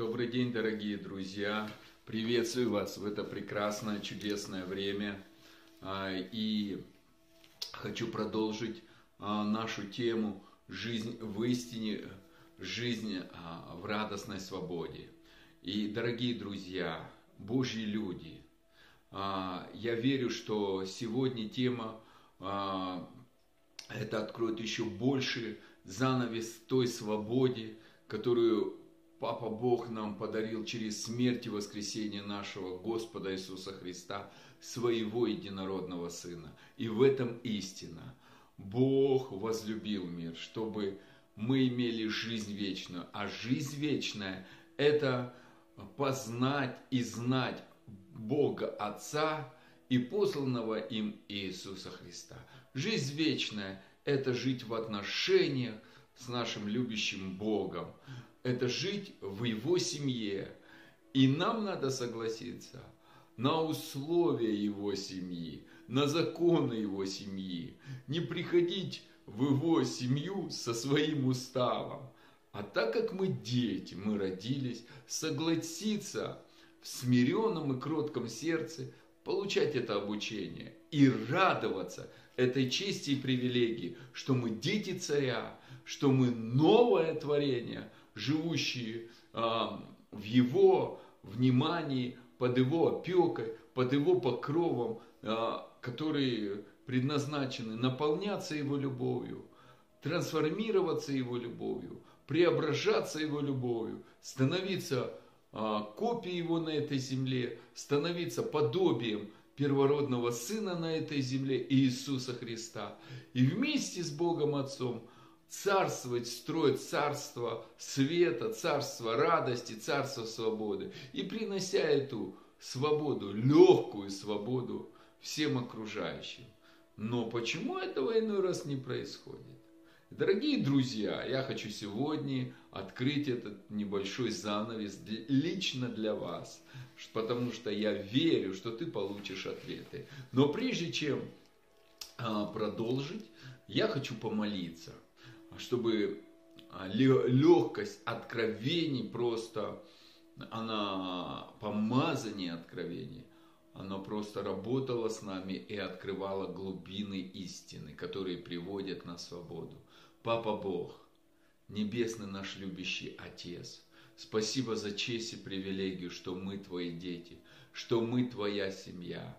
Добрый день, дорогие друзья! Приветствую вас в это прекрасное, чудесное время. А, и хочу продолжить а, нашу тему «Жизнь в истине, жизнь а, в радостной свободе». И, дорогие друзья, Божьи люди, я верю, что сегодня тема это откроет еще больше занавес той свободе, которую Папа Бог нам подарил через смерть и воскресение нашего Господа Иисуса Христа, своего единородного Сына. И в этом истина. Бог возлюбил мир, чтобы мы имели жизнь вечную. А жизнь вечная – это познать и знать Бога Отца и посланного им Иисуса Христа. Жизнь вечная – это жить в отношениях с нашим любящим Богом, это жить в его семье. И нам надо согласиться на условия его семьи, на законы его семьи. Не приходить в его семью со своим уставом. А так как мы дети, мы родились, согласиться в смиренном и кротком сердце получать это обучение и радоваться этой чести и привилегии, что мы дети царя, что мы новое творение – живущие а, в его внимании, под его опекой, под его покровом, а, которые предназначены наполняться его любовью, трансформироваться его любовью, преображаться его любовью, становиться а, копией его на этой земле, становиться подобием первородного Сына на этой земле Иисуса Христа. И вместе с Богом Отцом – царствовать, строить царство света, царство радости, царство свободы. И принося эту свободу, легкую свободу всем окружающим. Но почему этого иной раз не происходит? Дорогие друзья, я хочу сегодня открыть этот небольшой занавес лично для вас, потому что я верю, что ты получишь ответы. Но прежде чем а, продолжить, я хочу помолиться – чтобы а, легкость откровений просто, она помазание откровений, оно просто работало с нами и открывало глубины истины, которые приводят на свободу. Папа Бог, Небесный наш любящий Отец, спасибо за честь и привилегию, что мы Твои дети, что мы Твоя семья.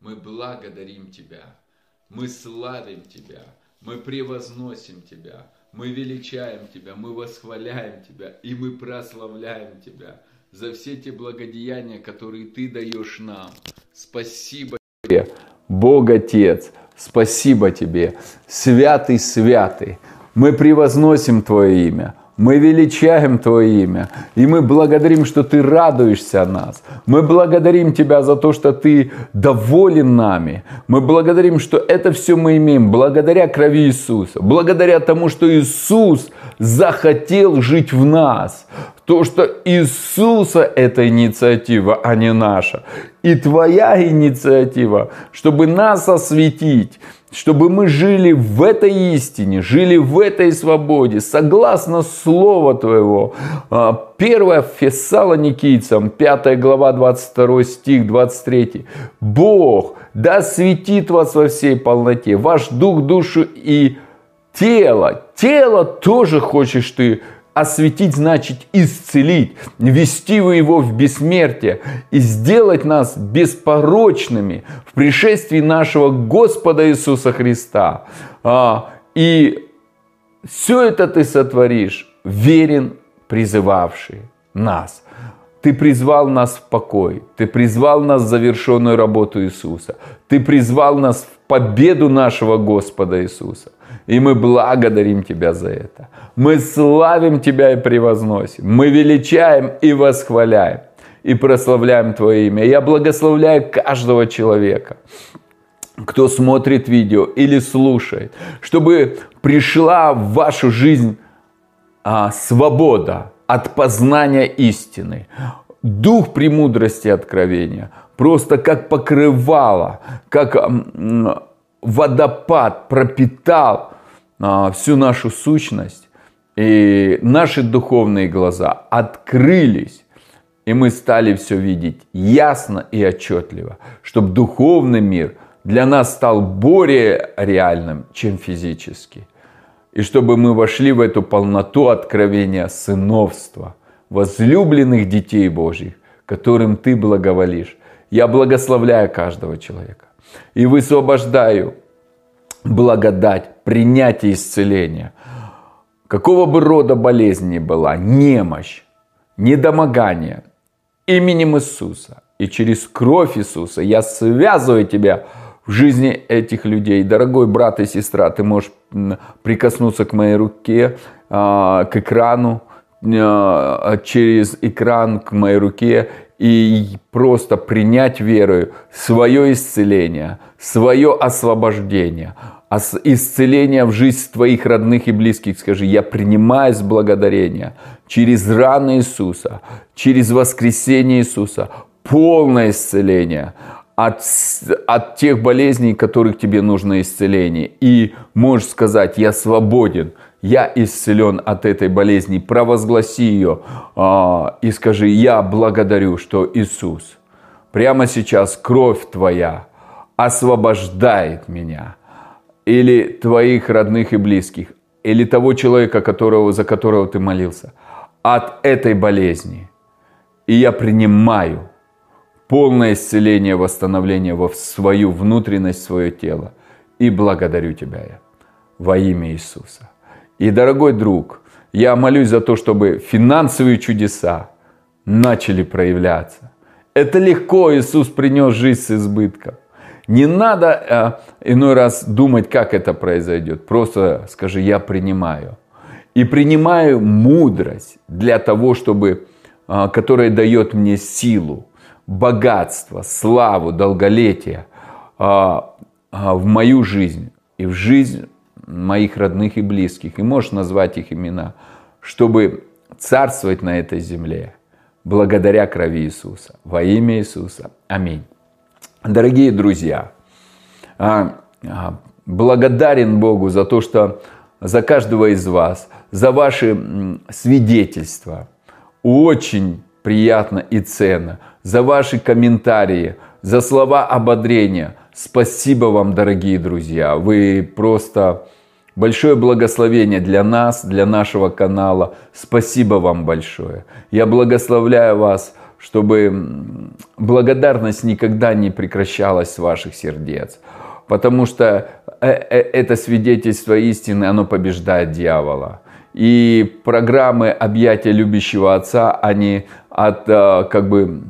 Мы благодарим Тебя, мы славим Тебя, мы превозносим Тебя, мы величаем Тебя, мы восхваляем Тебя и мы прославляем Тебя за все те благодеяния, которые Ты даешь нам. Спасибо Тебе, Бог Отец, спасибо Тебе, святый, святый. Мы превозносим Твое имя – мы величаем Твое имя. И мы благодарим, что Ты радуешься нас. Мы благодарим Тебя за то, что Ты доволен нами. Мы благодарим, что это все мы имеем благодаря крови Иисуса. Благодаря тому, что Иисус захотел жить в нас. То, что Иисуса это инициатива, а не наша. И твоя инициатива, чтобы нас осветить, чтобы мы жили в этой истине, жили в этой свободе, согласно Слова Твоего. А, первое Фессалоникийцам, 5 глава, 22 стих, 23. Бог да светит вас во всей полноте, ваш дух, душу и тело. Тело тоже хочешь ты осветить значит исцелить, ввести его в бессмертие и сделать нас беспорочными в пришествии нашего Господа Иисуса Христа. А, и все это ты сотворишь, верен призывавший нас. Ты призвал нас в покой, ты призвал нас в завершенную работу Иисуса, ты призвал нас в победу нашего Господа Иисуса. И мы благодарим Тебя за это. Мы славим Тебя и превозносим. Мы величаем и восхваляем. И прославляем Твое имя. Я благословляю каждого человека, кто смотрит видео или слушает, чтобы пришла в вашу жизнь а, свобода от познания истины, дух премудрости откровения, просто как покрывало, как водопад пропитал всю нашу сущность, И наши духовные глаза открылись, и мы стали все видеть ясно и отчетливо, чтобы духовный мир для нас стал более реальным, чем физический. И чтобы мы вошли в эту полноту откровения сыновства, возлюбленных детей Божьих, которым ты благоволишь. Я благословляю каждого человека и высвобождаю благодать, принятие исцеления – какого бы рода болезнь ни была, немощь, недомогание, именем Иисуса и через кровь Иисуса я связываю тебя в жизни этих людей. Дорогой брат и сестра, ты можешь прикоснуться к моей руке, а, к экрану, а, через экран к моей руке и просто принять верою свое исцеление, свое освобождение – исцеление в жизнь твоих родных и близких. Скажи, я принимаю с благодарения через раны Иисуса, через воскресение Иисуса, полное исцеление от, от тех болезней, которых тебе нужно исцеление. И можешь сказать, я свободен, я исцелен от этой болезни. Провозгласи ее э, и скажи, я благодарю, что Иисус, прямо сейчас кровь твоя освобождает меня или твоих родных и близких, или того человека, которого, за которого ты молился, от этой болезни. И я принимаю полное исцеление, восстановление в свою внутренность, свое тело. И благодарю тебя я во имя Иисуса. И, дорогой друг, я молюсь за то, чтобы финансовые чудеса начали проявляться. Это легко Иисус принес жизнь с избытком. Не надо э, иной раз думать, как это произойдет. Просто скажи, я принимаю. И принимаю мудрость для того, чтобы, э, которая дает мне силу, богатство, славу, долголетие э, в мою жизнь и в жизнь моих родных и близких. И можешь назвать их имена, чтобы царствовать на этой земле благодаря крови Иисуса. Во имя Иисуса. Аминь. Дорогие друзья, а, а, благодарен Богу за то, что за каждого из вас, за ваши свидетельства. Очень приятно и ценно. За ваши комментарии, за слова ободрения. Спасибо вам, дорогие друзья. Вы просто большое благословение для нас, для нашего канала. Спасибо вам большое. Я благословляю вас чтобы благодарность никогда не прекращалась с ваших сердец. Потому что э, э, это свидетельство истины, оно побеждает дьявола. И программы объятия любящего отца, они от, э, как бы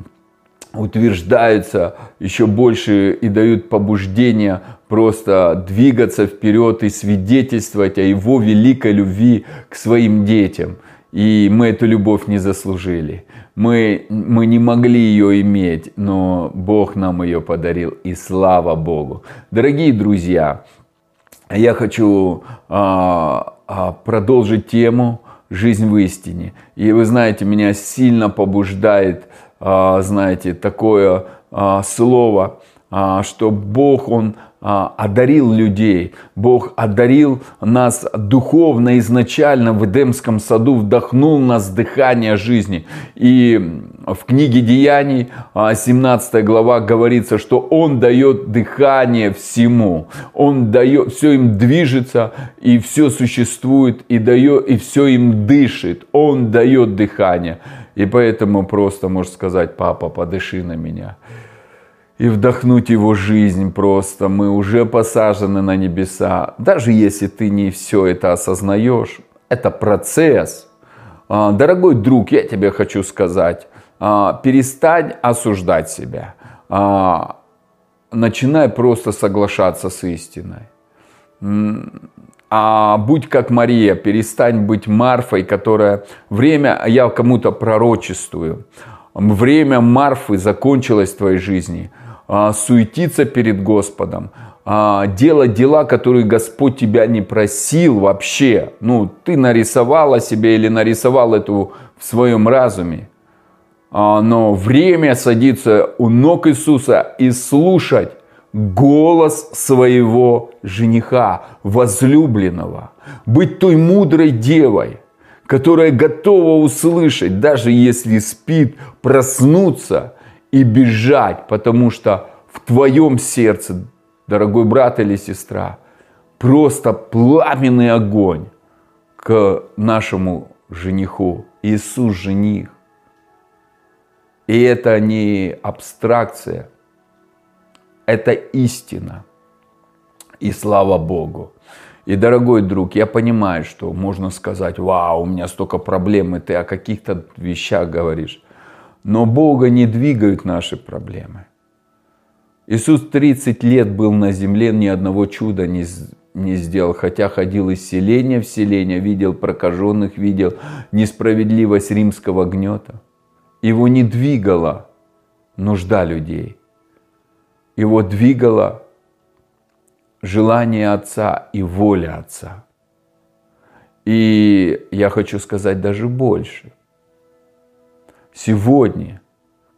утверждаются еще больше и дают побуждение просто двигаться вперед и свидетельствовать о его великой любви к своим детям. И мы эту любовь не заслужили. Мы, мы не могли ее иметь, но Бог нам ее подарил, и слава Богу. Дорогие друзья, я хочу а, а, продолжить тему «Жизнь в истине». И вы знаете, меня сильно побуждает, а, знаете, такое а, слово, что Бог, Он а, одарил людей. Бог одарил нас духовно изначально в Эдемском саду, вдохнул нас дыхание жизни. И в книге Деяний, 17 а, глава, говорится, что Он дает дыхание всему. Он дает, все им движется, и все существует, и, дает, и все им дышит. Он дает дыхание. И поэтому просто можешь сказать, папа, подыши на меня и вдохнуть его жизнь просто. Мы уже посажены на небеса. Даже если ты не все это осознаешь, это процесс. А, дорогой друг, я тебе хочу сказать, а, перестань осуждать себя. А, начинай просто соглашаться с истиной. А будь как Мария, перестань быть Марфой, которая время, я кому-то пророчествую, время Марфы закончилось в твоей жизни – суетиться перед Господом, а, делать дела, которые Господь тебя не просил вообще. Ну, ты нарисовала себе или нарисовал эту в своем разуме. А, но время садиться у ног Иисуса и слушать голос своего жениха, возлюбленного. Быть той мудрой девой, которая готова услышать, даже если спит, проснуться и бежать, потому что в твоем сердце, дорогой брат или сестра, просто пламенный огонь к нашему жениху. Иисус жених. И это не абстракция, это истина. И слава Богу. И, дорогой друг, я понимаю, что можно сказать, вау, у меня столько проблем, и ты о каких-то вещах говоришь. Но Бога не двигают наши проблемы. Иисус 30 лет был на земле, ни одного чуда не, не сделал, хотя ходил из селения в селение, видел прокаженных, видел несправедливость римского гнета. Его не двигала нужда людей. Его двигала желание Отца и воля Отца. И я хочу сказать даже больше. Сегодня,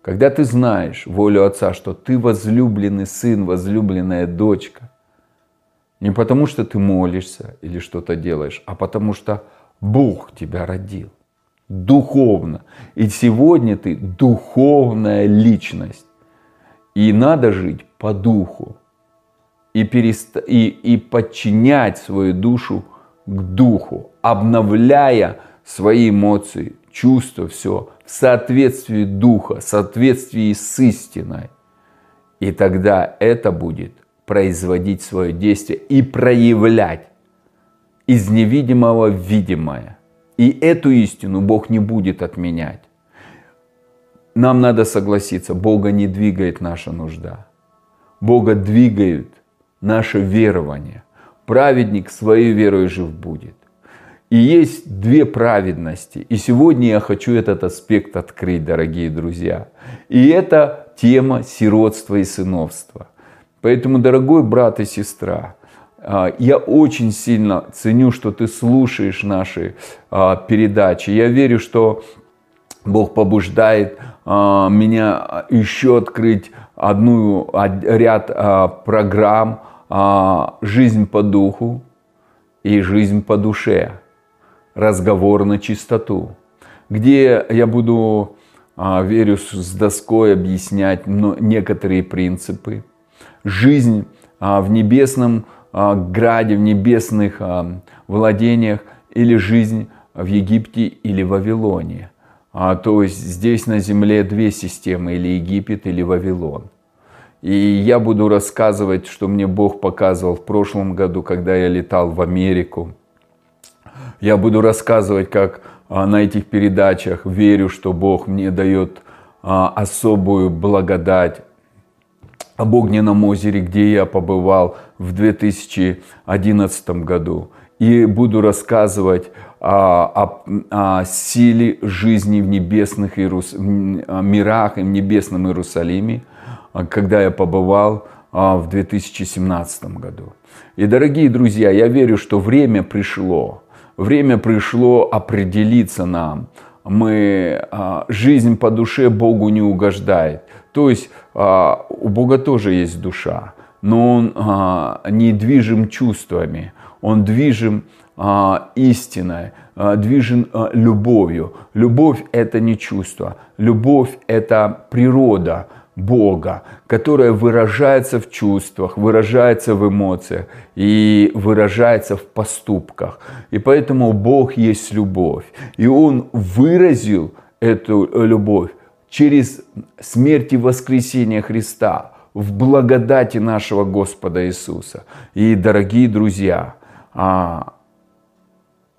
когда ты знаешь волю Отца, что ты возлюбленный сын, возлюбленная дочка, не потому что ты молишься или что-то делаешь, а потому что Бог тебя родил духовно. И сегодня ты духовная личность. И надо жить по духу и, перест... и, и подчинять свою душу к духу, обновляя свои эмоции, чувства, все в соответствии духа, в соответствии с истиной. И тогда это будет производить свое действие и проявлять из невидимого видимое. И эту истину Бог не будет отменять. Нам надо согласиться, Бога не двигает наша нужда. Бога двигают наше верование. Праведник своей верой жив будет. И есть две праведности. И сегодня я хочу этот аспект открыть, дорогие друзья. И это тема сиротства и сыновства. Поэтому, дорогой брат и сестра, а, я очень сильно ценю, что ты слушаешь наши а, передачи. Я верю, что Бог побуждает а, меня еще открыть одну, ряд программ, жизнь по духу и жизнь по душе, разговор на чистоту, где я буду, а, верю, с доской объяснять некоторые принципы, жизнь а, в небесном граде, в небесных владениях или жизнь в Египте или Вавилоне. То есть здесь на земле две системы, или Египет, или Вавилон – и я буду рассказывать, что мне Бог показывал в прошлом году, когда я летал в Америку. Я буду рассказывать, как а, на этих передачах верю, что Бог мне дает а, особую благодать об огненном озере, где я побывал в 2011 году. И буду рассказывать о, о, о силе жизни в небесных Иерус... мирах и в небесном Иерусалиме – а, когда я побывал а, в 2017 году. И, дорогие друзья, я верю, что время пришло. Время пришло определиться нам. Мы, а, жизнь по душе Богу не угождает. То есть у Бога тоже есть душа, но Он не движим чувствами, Он движим истиной, движен любовью. Любовь – это не чувство, любовь – это природа – Бога, которая выражается в чувствах, выражается в эмоциях и выражается в поступках. И поэтому Бог есть любовь. И Он выразил эту любовь через смерть и воскресение Христа в благодати нашего Господа Иисуса. И, дорогие друзья, а,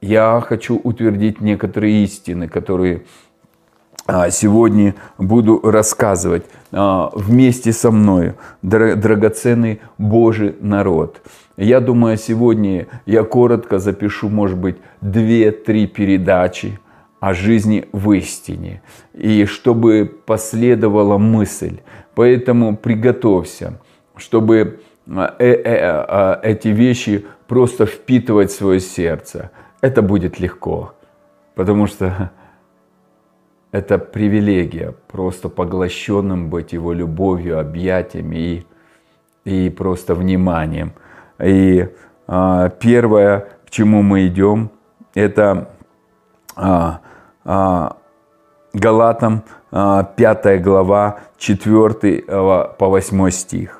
я хочу утвердить некоторые истины, которые сегодня буду рассказывать а, вместе со мной, драгоценный Божий народ. Я думаю, сегодня я коротко запишу, может быть, две-три передачи о жизни в истине, и чтобы последовала мысль. Поэтому приготовься, чтобы а, э -э эти вещи просто впитывать в свое сердце. Это будет легко, потому что это привилегия, просто поглощенным быть его любовью, объятиями и, и просто вниманием. И а, первое, к чему мы идем, это а, а, Галатам 5 а, глава 4 по 8 стих.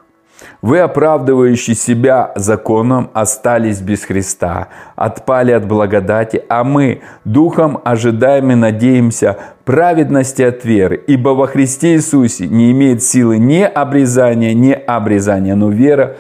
Вы, оправдывающие себя законом, остались без Христа, отпали от благодати, а мы духом ожидаем и надеемся праведности от веры, ибо во Христе Иисусе не имеет силы ни обрезания, ни обрезания, но вера,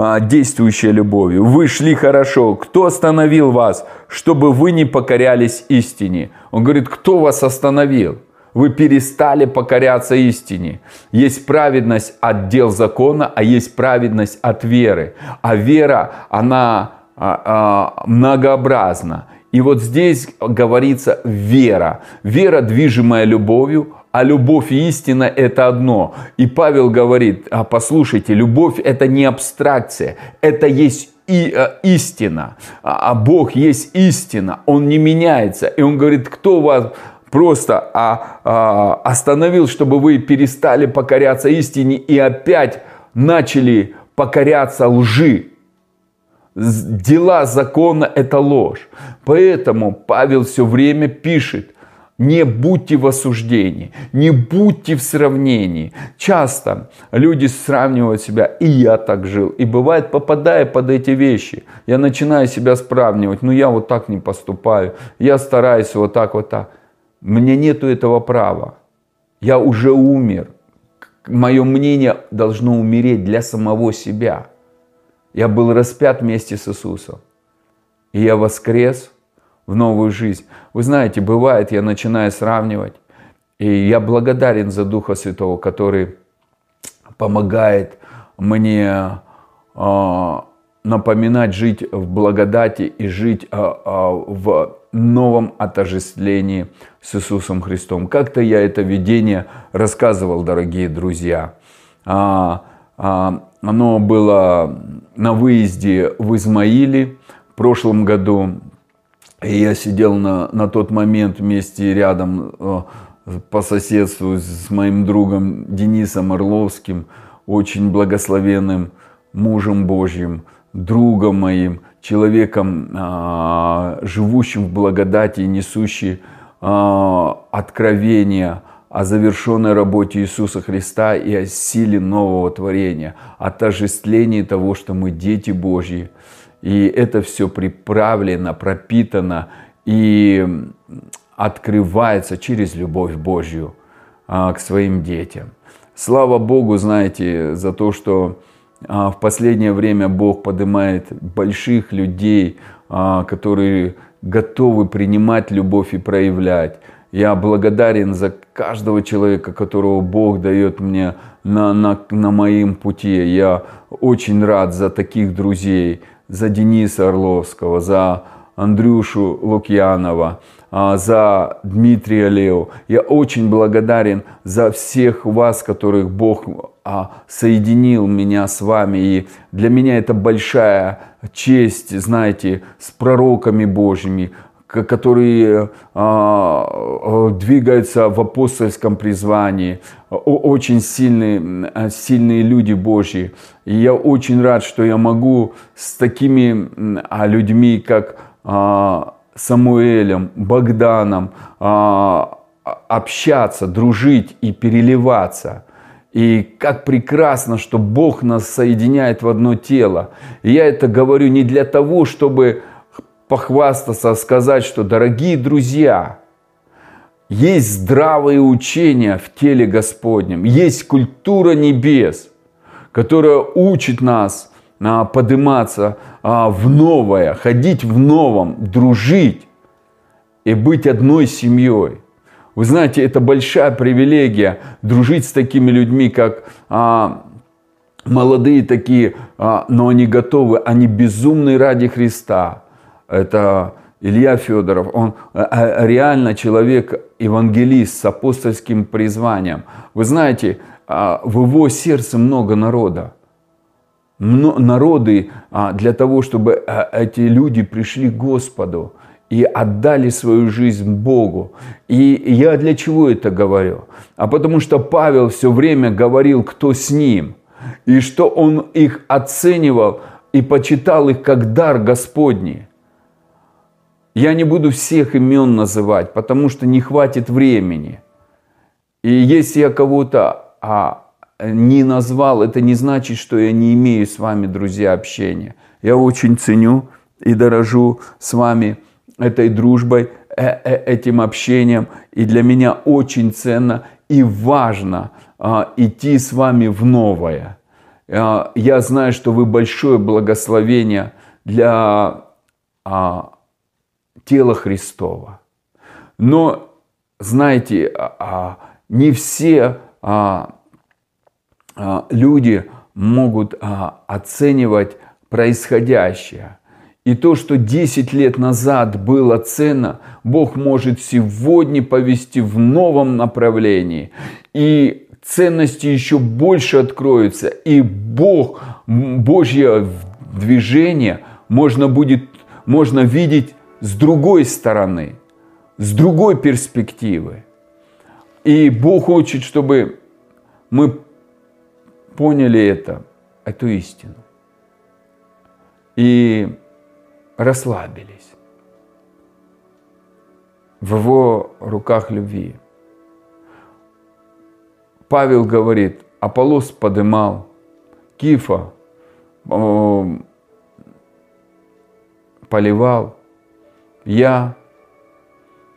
а, действующая любовью. Вы шли хорошо. Кто остановил вас, чтобы вы не покорялись истине? Он говорит, кто вас остановил? Вы перестали покоряться истине. Есть праведность от дел закона, а есть праведность от веры. А вера, она а, а, многообразна. И вот здесь говорится вера. Вера, движимая любовью, а любовь и истина – это одно. И Павел говорит, а послушайте, любовь – это не абстракция, это есть и, э, истина. А, а Бог есть истина, Он не меняется. И Он говорит, кто вас просто а, а, остановил, чтобы вы перестали покоряться истине и опять начали покоряться лжи. Дела закона – это ложь. Поэтому Павел все время пишет, не будьте в осуждении, не будьте в сравнении. Часто люди сравнивают себя, и я так жил. И бывает, попадая под эти вещи, я начинаю себя сравнивать, ну я вот так не поступаю, я стараюсь вот так вот так. Мне нету этого права. Я уже умер. Мое мнение должно умереть для самого себя. Я был распят вместе с Иисусом. И я воскрес в новую жизнь. Вы знаете, бывает, я начинаю сравнивать. И я благодарен за Духа Святого, который помогает мне э, напоминать жить в благодати и жить э, э, в новом отождествлении с Иисусом Христом. Как-то я это видение рассказывал, дорогие друзья. А, а, оно было на выезде в Измаиле в прошлом году. И я сидел на, на тот момент вместе рядом э, по соседству с моим другом Денисом Орловским, очень благословенным мужем Божьим, другом моим, человеком, а, живущим в благодати, несущим а, откровение о завершенной работе Иисуса Христа и о силе нового творения, о тождествлении того, что мы дети Божьи. И это все приправлено, пропитано и открывается через любовь Божью а, к своим детям. Слава Богу, знаете, за то, что в последнее время Бог поднимает больших людей, а, которые готовы принимать любовь и проявлять. Я благодарен за каждого человека, которого Бог дает мне на, на, на моем пути. Я очень рад за таких друзей, за Дениса Орловского, за Андрюшу Лукьянова, а, за Дмитрия Лео. Я очень благодарен за всех вас, которых Бог а, соединил меня с вами. И для меня это большая честь, знаете, с пророками Божьими, которые а, двигаются в апостольском призвании, очень сильные, сильные люди Божьи. И я очень рад, что я могу с такими людьми, как Самуэлем, Богданом а, общаться, дружить и переливаться. И как прекрасно, что Бог нас соединяет в одно тело. И я это говорю не для того, чтобы похвастаться, а сказать, что, дорогие друзья, есть здравые учения в теле Господнем, есть культура небес, которая учит нас подниматься а, в новое, ходить в новом, дружить и быть одной семьей. Вы знаете, это большая привилегия дружить с такими людьми, как а, молодые такие, а, но они готовы, они безумны ради Христа. Это Илья Федоров, он а, а реально человек, евангелист с апостольским призванием. Вы знаете, а, в его сердце много народа народы а, для того, чтобы а, эти люди пришли к Господу и отдали свою жизнь Богу. И я для чего это говорю? А потому что Павел все время говорил, кто с ним, и что он их оценивал и почитал их как дар Господний. Я не буду всех имен называть, потому что не хватит времени. И если я кого-то а, не назвал, это не значит, что я не имею с вами, друзья, общения. Я очень ценю и дорожу с вами этой дружбой, э, э, этим общением. И для меня очень ценно и важно а, идти с вами в новое. А, я знаю, что вы большое благословение для а, тела Христова. Но, знаете, не все люди могут оценивать происходящее. И то, что 10 лет назад было ценно, Бог может сегодня повести в новом направлении. И ценности еще больше откроются. И Бог, Божье движение можно будет можно видеть с другой стороны, с другой перспективы. И Бог хочет, чтобы мы поняли это, эту истину. И расслабились в его руках любви. Павел говорит, Аполос подымал, Кифа поливал, я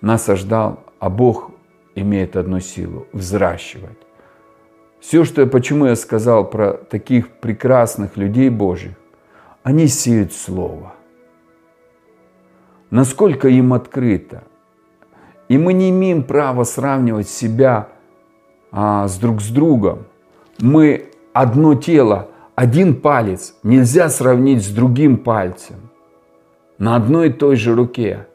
насаждал, а Бог имеет одну силу – взращивать. Все, что я, почему я сказал про таких прекрасных людей Божьих, они сеют Слово. Насколько им открыто. И мы не имеем права сравнивать себя а, с друг с другом. Мы одно тело, один палец нельзя сравнить с другим пальцем на одной и той же руке.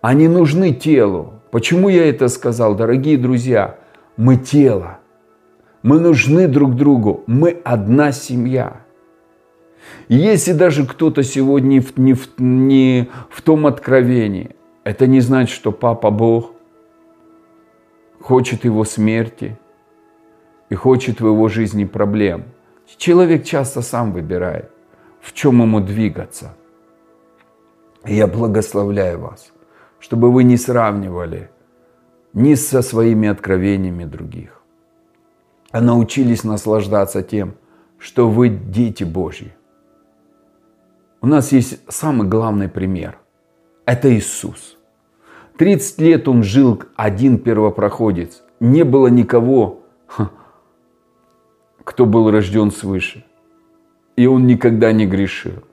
Они нужны телу. Почему я это сказал, дорогие друзья? Мы тело. Мы нужны друг другу. Мы одна семья. Если даже кто-то сегодня не, в, не в том откровении, это не значит, что Папа Бог хочет его смерти и хочет в его жизни проблем. Человек часто сам выбирает, в чем ему двигаться. И я благословляю вас, чтобы вы не сравнивали ни со своими откровениями других, а научились наслаждаться тем, что вы дети Божьи. У нас есть самый главный пример. Это Иисус. 30 лет он жил один первопроходец. Не было никого, кто был рожден свыше. И он никогда не грешил.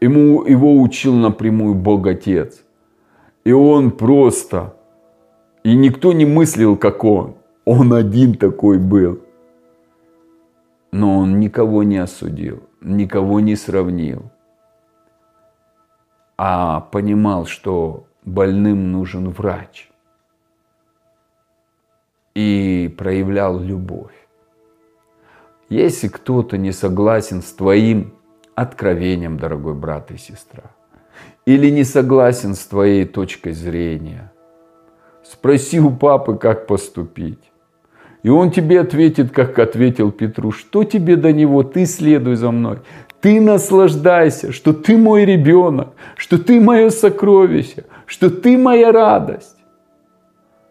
Ему, его учил напрямую Бог Отец. И он просто, и никто не мыслил, как он. Он один такой был. Но он никого не осудил, никого не сравнил а понимал, что больным нужен врач. И проявлял любовь. Если кто-то не согласен с твоим откровением, дорогой брат и сестра, или не согласен с твоей точкой зрения, спроси у папы, как поступить. И он тебе ответит, как ответил Петру, что тебе до него, ты следуй за мной. Ты наслаждайся, что ты мой ребенок, что ты мое сокровище, что ты моя радость.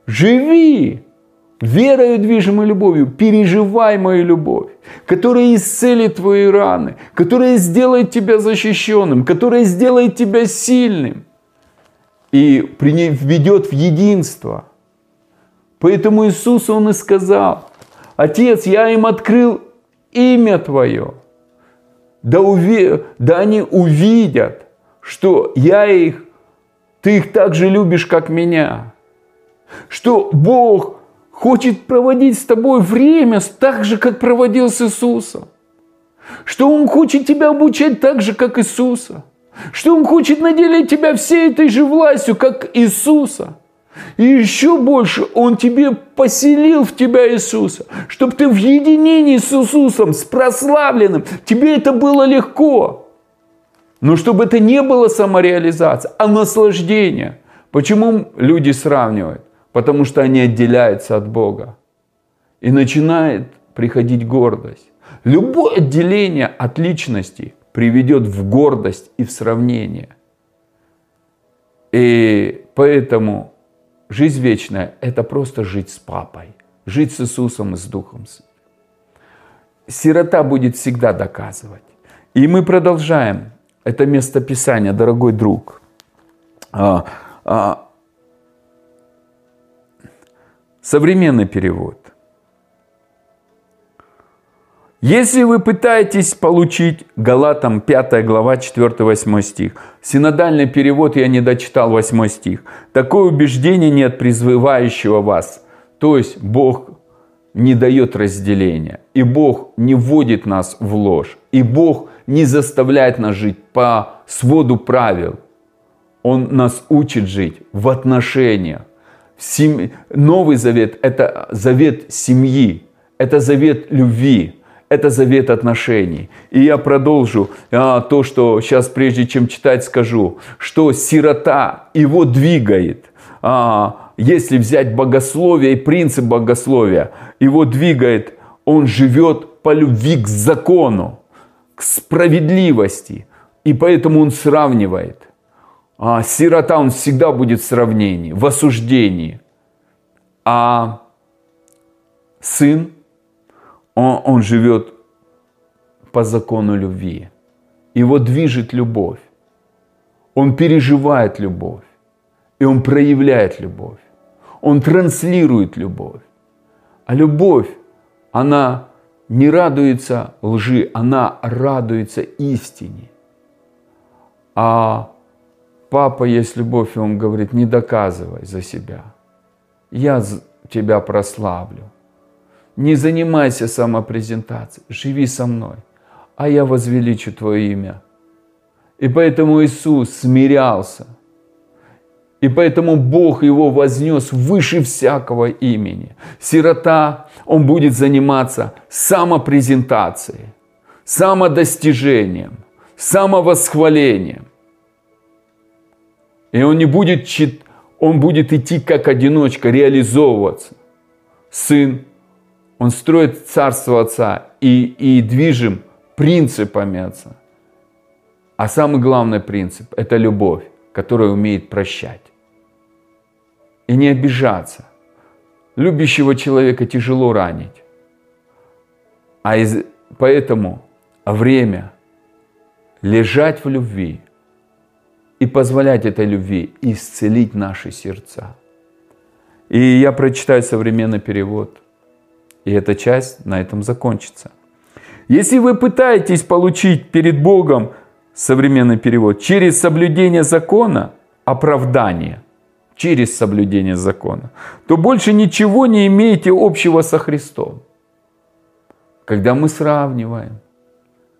Живи верою, движимой любовью, переживай мою любовь, которая исцелит твои раны, которая сделает тебя защищенным, которая сделает тебя сильным и введет в единство. Поэтому Иисус, Он и сказал, Отец, я им открыл имя Твое – да, уви... да они увидят, что я их, ты их так же любишь, как меня. Что Бог хочет проводить с тобой время так же, как проводил с Иисусом. Что Он хочет тебя обучать так же, как Иисуса. Что Он хочет наделить тебя всей этой же властью, как Иисуса. И еще больше Он тебе поселил в тебя Иисуса, чтобы ты в единении с Иисусом, с прославленным, тебе это было легко. Но чтобы это не было самореализация, а наслаждение. Почему люди сравнивают? Потому что они отделяются от Бога. И начинает приходить гордость. Любое отделение от личности приведет в гордость и в сравнение. И поэтому жизнь вечная – это просто жить с папой, жить с Иисусом и с Духом. Сирота будет всегда доказывать. И мы продолжаем это место Писания, дорогой друг. А, а, современный перевод. Если вы пытаетесь получить Галатам 5 глава 4-8 стих, синодальный перевод я не дочитал 8 стих, такое убеждение нет призывающего вас. То есть Бог не дает разделения, и Бог не вводит нас в ложь, и Бог не заставляет нас жить по своду правил. Он нас учит жить в отношениях. Новый завет – это завет семьи, это завет любви это завет отношений. И я продолжу а, то, что сейчас, прежде чем читать, скажу, что сирота его двигает. А, если взять богословие и принцип богословия, его двигает, он живет по любви к закону, к справедливости. И поэтому он сравнивает. А сирота, он всегда будет в сравнении, в осуждении. А сын он, он живет по закону любви. Его движет любовь. Он переживает любовь. И он проявляет любовь. Он транслирует любовь. А любовь, она не радуется лжи, она радуется истине. А папа есть любовь, и он говорит, не доказывай за себя. Я тебя прославлю. Не занимайся самопрезентацией, живи со мной, а я возвеличу Твое имя. И поэтому Иисус смирялся. И поэтому Бог его вознес выше всякого имени. Сирота, он будет заниматься самопрезентацией, самодостижением, самовосхвалением. И он не будет, он будет идти как одиночка, реализовываться. Сын он строит царство Отца и, и движим принципами Отца. А самый главный принцип – это любовь, которая умеет прощать. И не обижаться. Любящего человека тяжело ранить. А из, поэтому время лежать в любви и позволять этой любви исцелить наши сердца. И я прочитаю современный перевод – и эта часть на этом закончится. Если вы пытаетесь получить перед Богом, современный перевод, через соблюдение закона, оправдание, через соблюдение закона, то больше ничего не имеете общего со Христом. Когда мы сравниваем,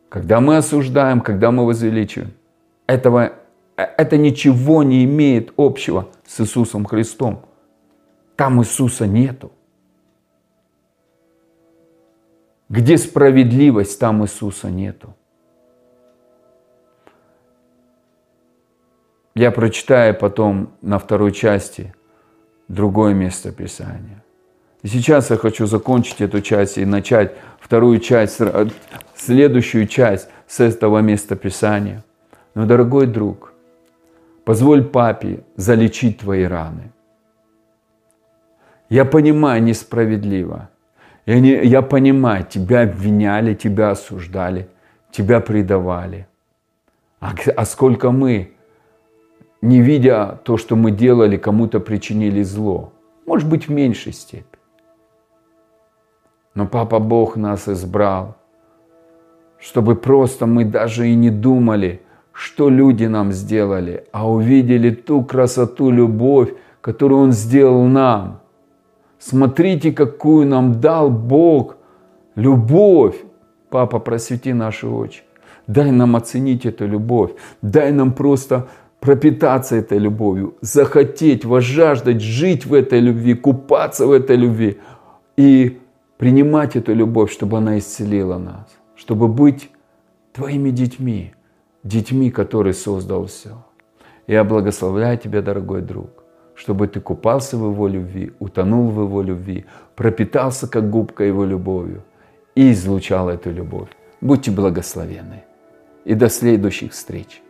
когда мы осуждаем, когда мы возвеличиваем, этого, это ничего не имеет общего с Иисусом Христом. Там Иисуса нету. Где справедливость, там Иисуса нету. Я прочитаю потом на второй части другое место Писания. И сейчас я хочу закончить эту часть и начать вторую часть, следующую часть с этого места Писания. Но, дорогой друг, позволь папе залечить твои раны. Я понимаю, несправедливо – я, не, я понимаю, тебя обвиняли, тебя осуждали, тебя предавали. А, а сколько мы, не видя то, что мы делали, кому-то причинили зло. Может быть, в меньшей степени. Но Папа Бог нас избрал, чтобы просто мы даже и не думали, что люди нам сделали, а увидели ту красоту, любовь, которую Он сделал нам – Смотрите, какую нам дал Бог. Любовь. Папа, просвети наши очи. Дай нам оценить эту любовь. Дай нам просто пропитаться этой любовью, захотеть, возжаждать, жить в этой любви, купаться в этой любви и принимать эту любовь, чтобы она исцелила нас, чтобы быть твоими детьми, детьми, которые создал все. Я благословляю тебя, дорогой друг чтобы ты купался в Его любви, утонул в Его любви, пропитался как губка Его любовью и излучал эту любовь. Будьте благословенны. И до следующих встреч.